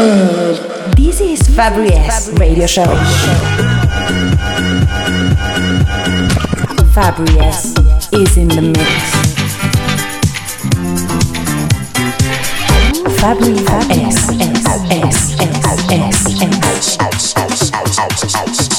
This is Fabri Radio Show. Fabri is in the mix. Fabri S S S S S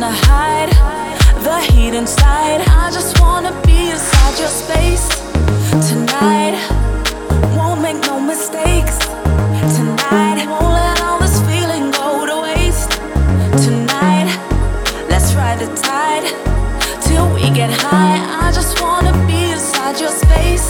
wanna hide the heat inside. I just wanna be inside your space tonight. Won't make no mistakes tonight. Won't let all this feeling go to waste tonight. Let's ride the tide till we get high. I just wanna be inside your space.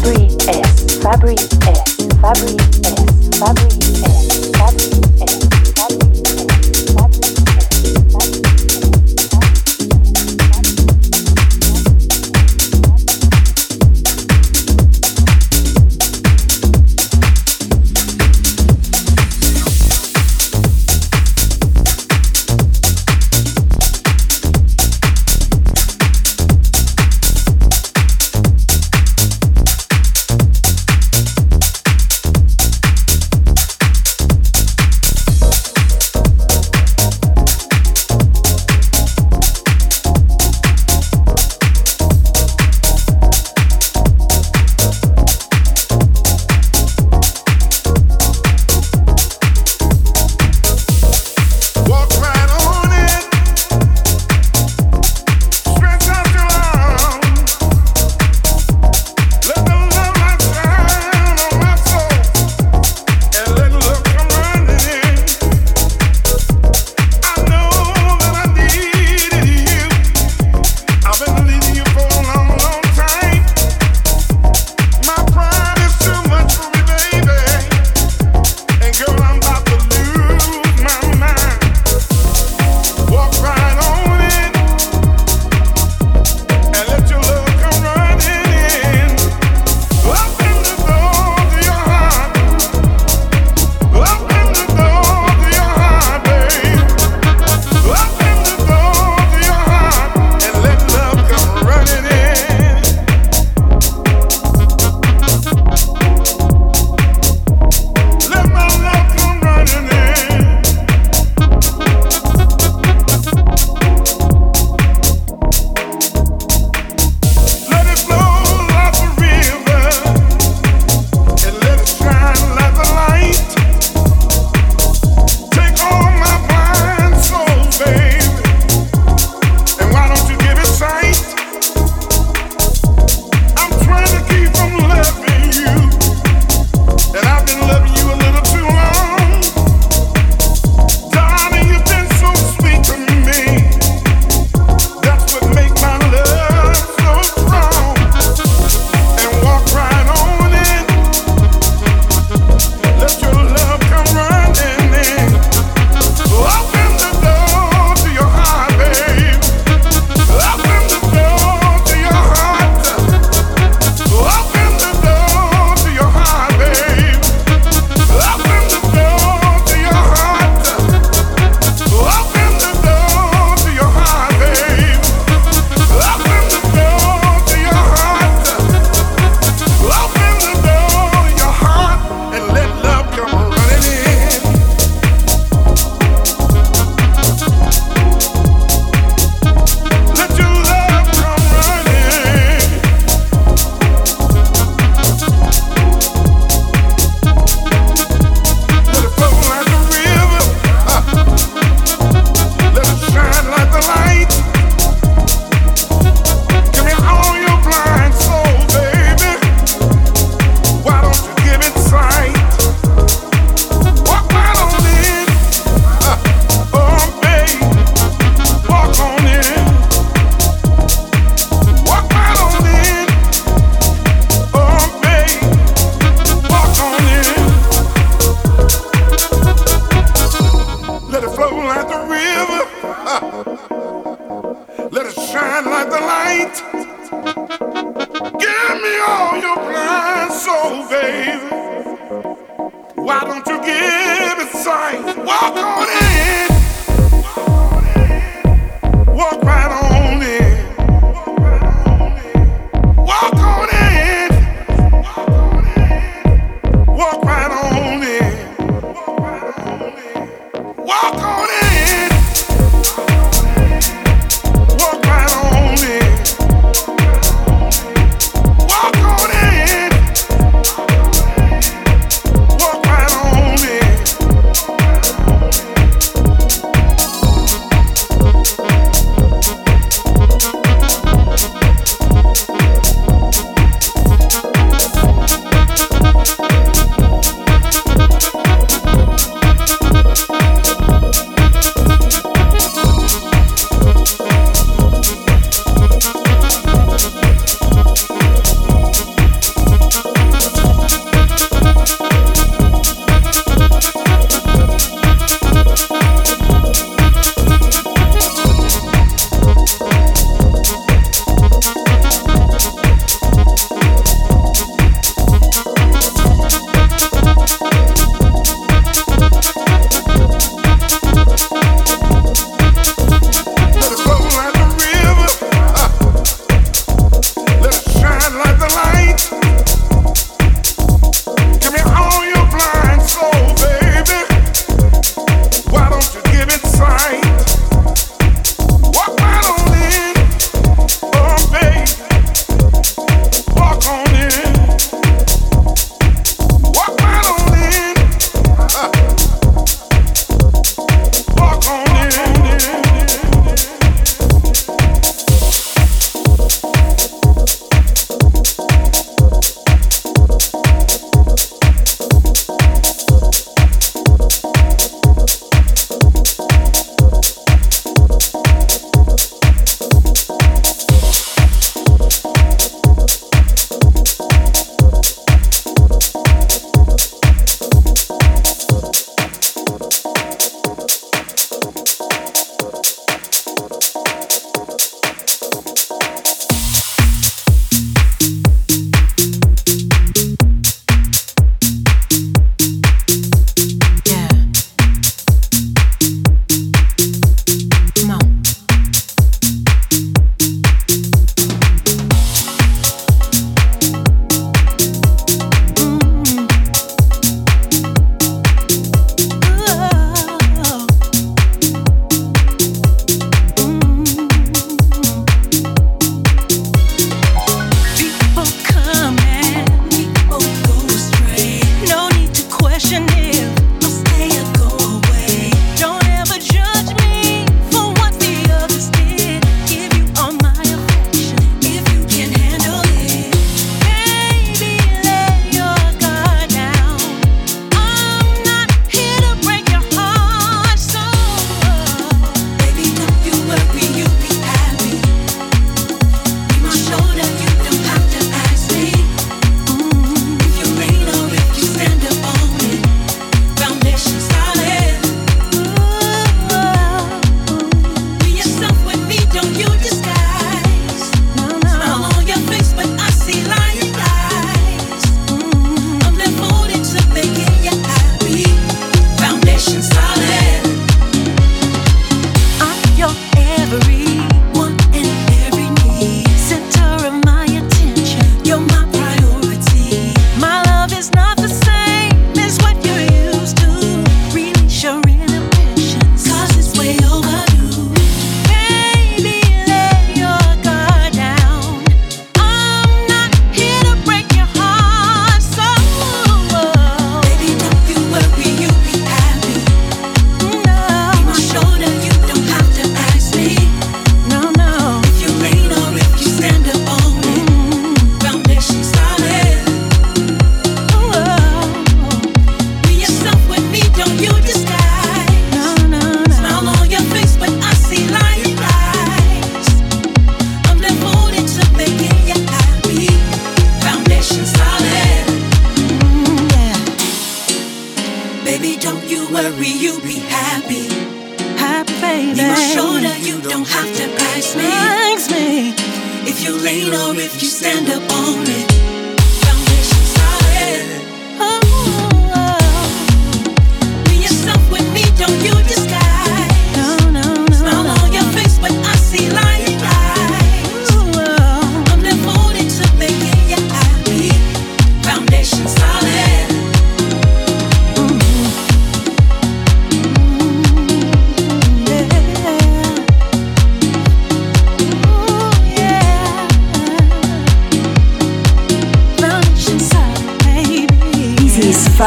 Fabri S. Fabri S. Fabri S. Fabri S. Worry,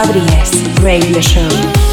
Rodriguez Radio Show.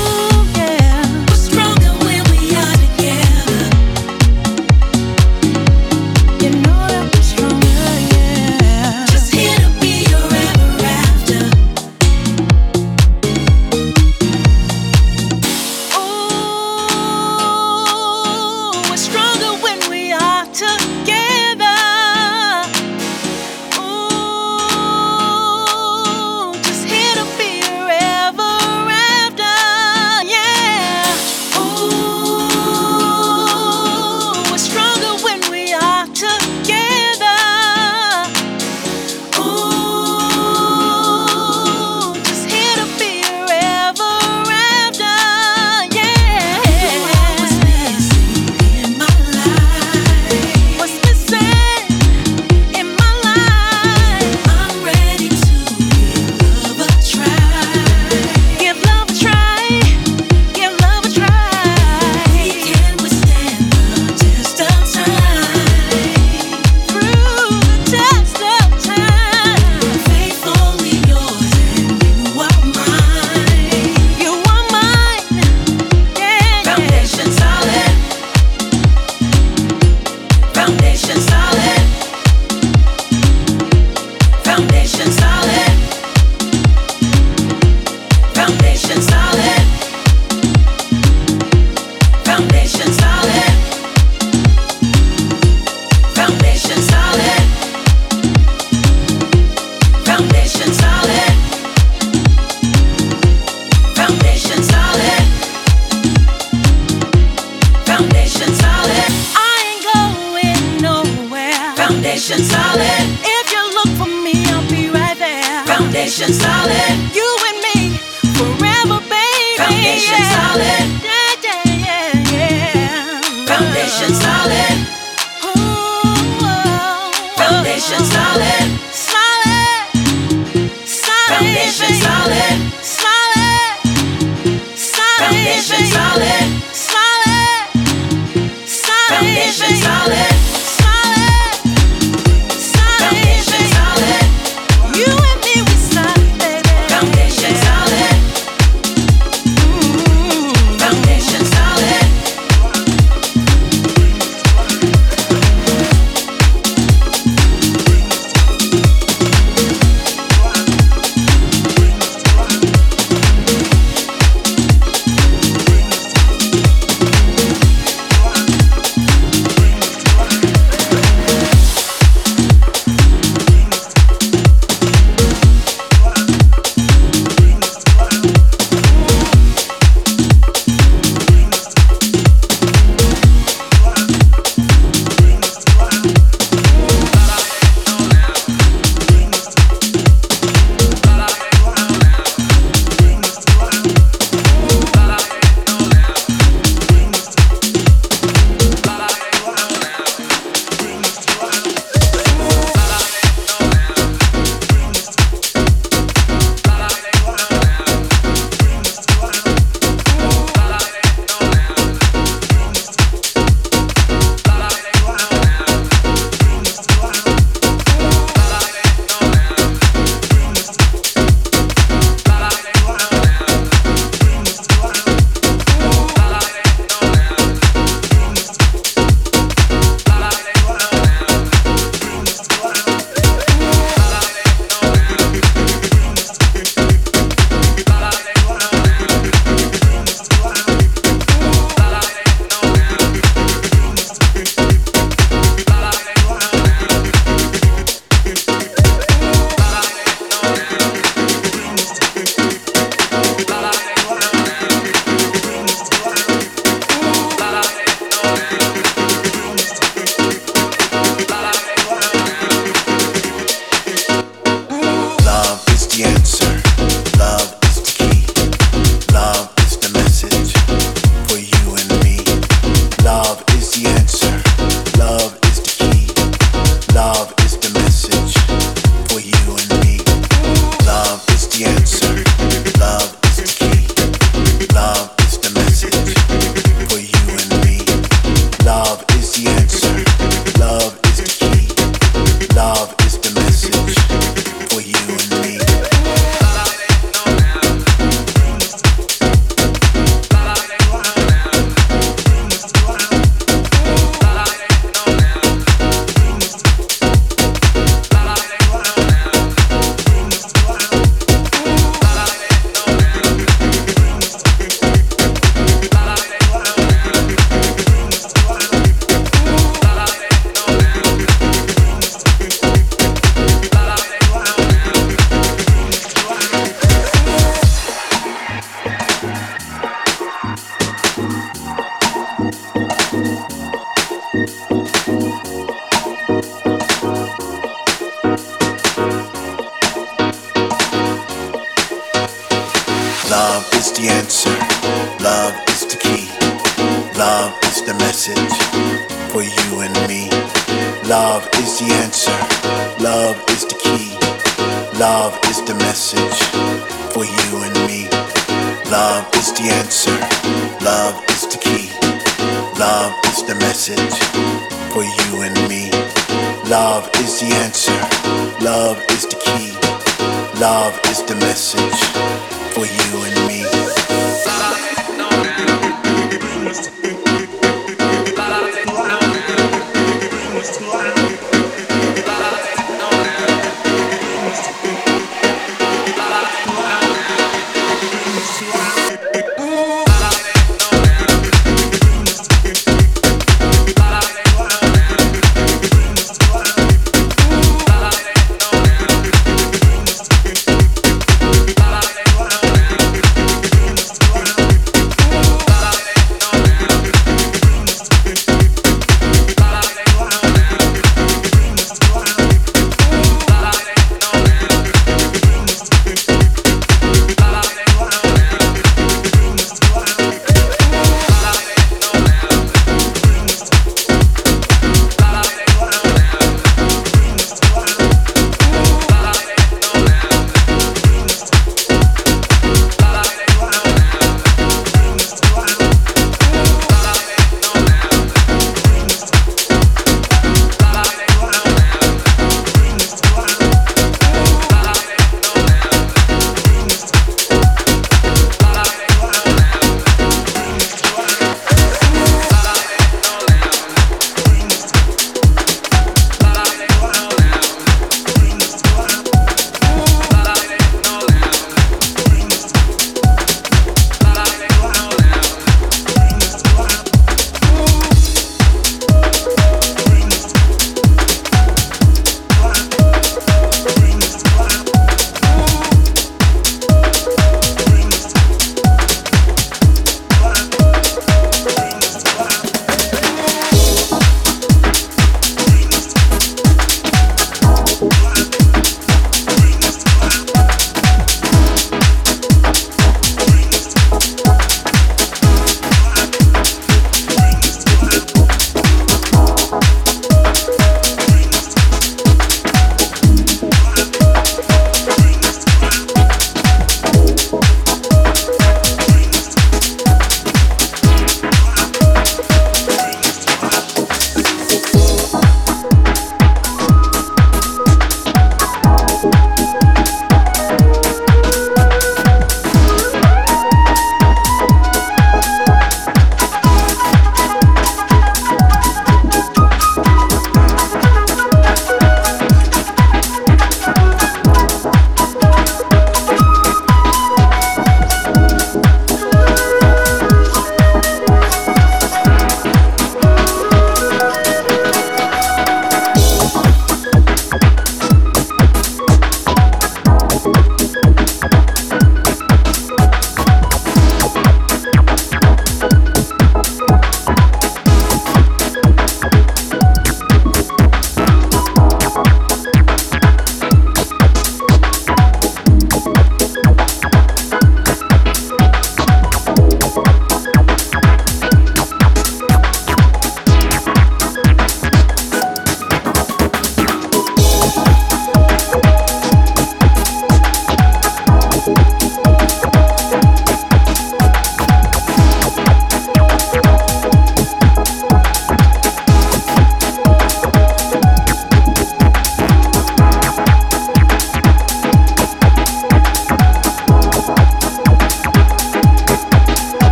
Is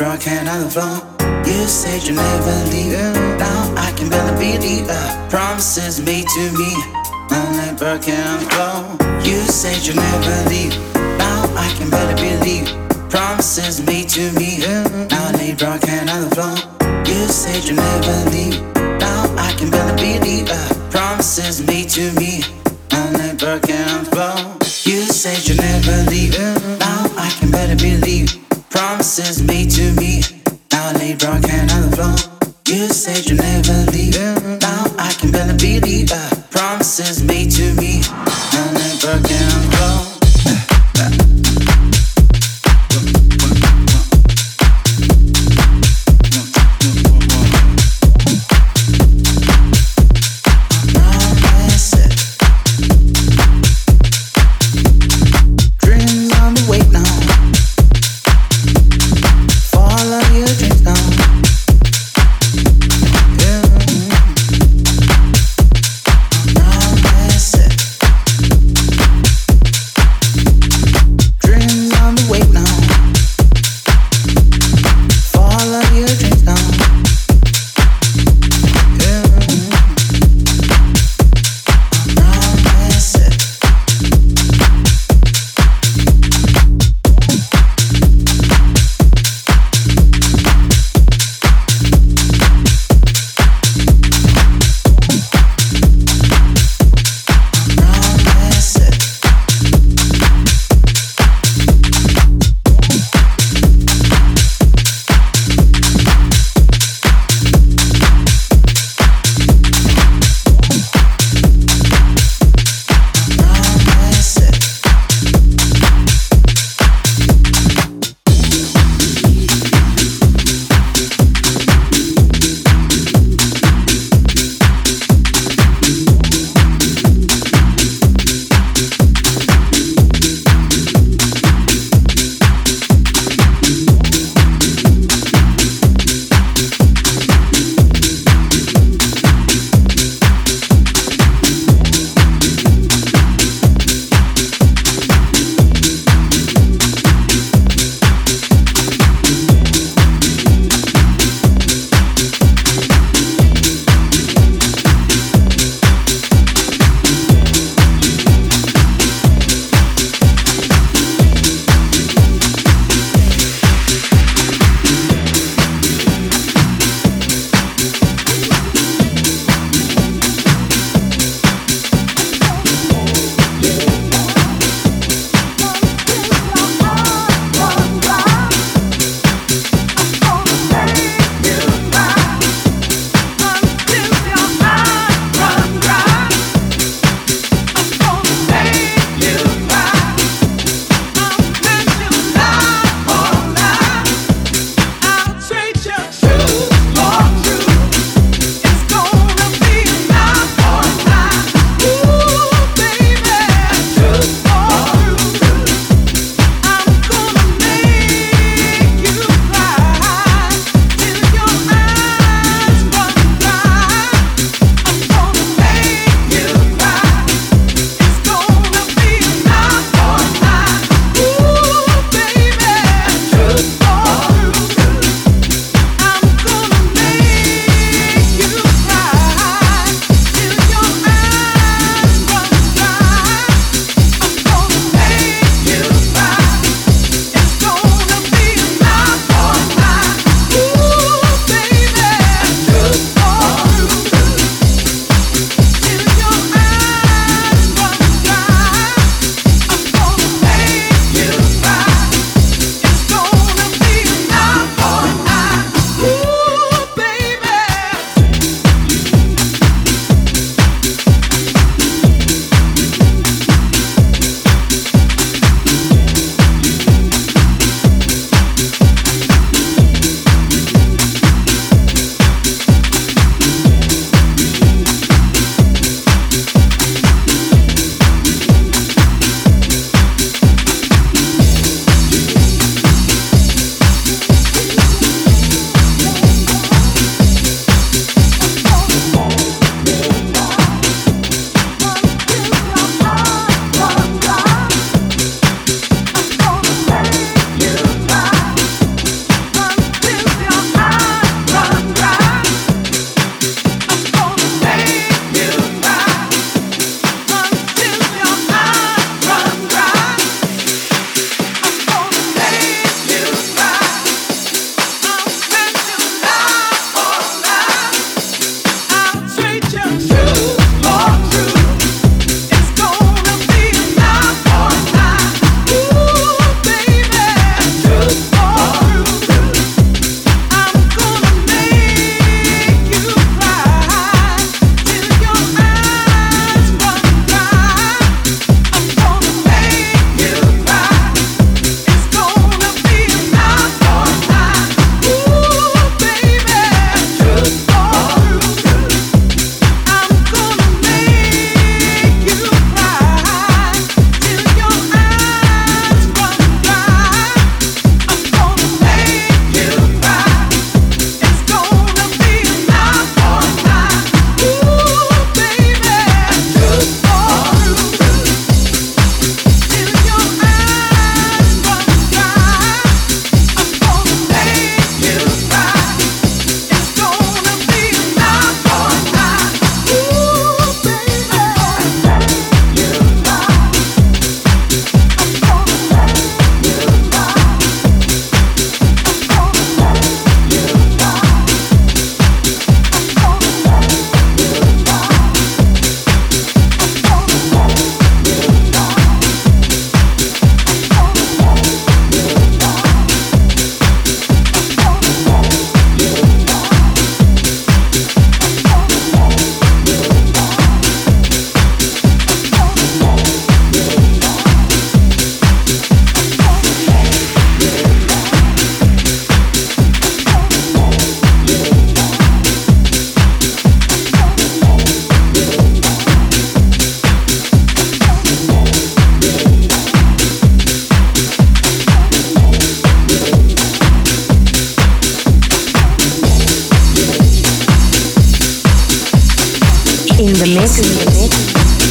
broken on the floor. You said you never leave. Now I can barely believe promises made to me. I'm broken on the floor. You said you never leave. Now I can barely believe promises made to me. Now they broken on the floor. You said you never leave. Now I can barely believe promises made to me. I'm broken on the floor. You said you never leave. Now I can barely believe. Promises made to me. Now I lay broad on the floor. You said you never leave. Now I can barely believe. Uh, promises made to me. Now I lay broad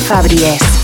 Fabri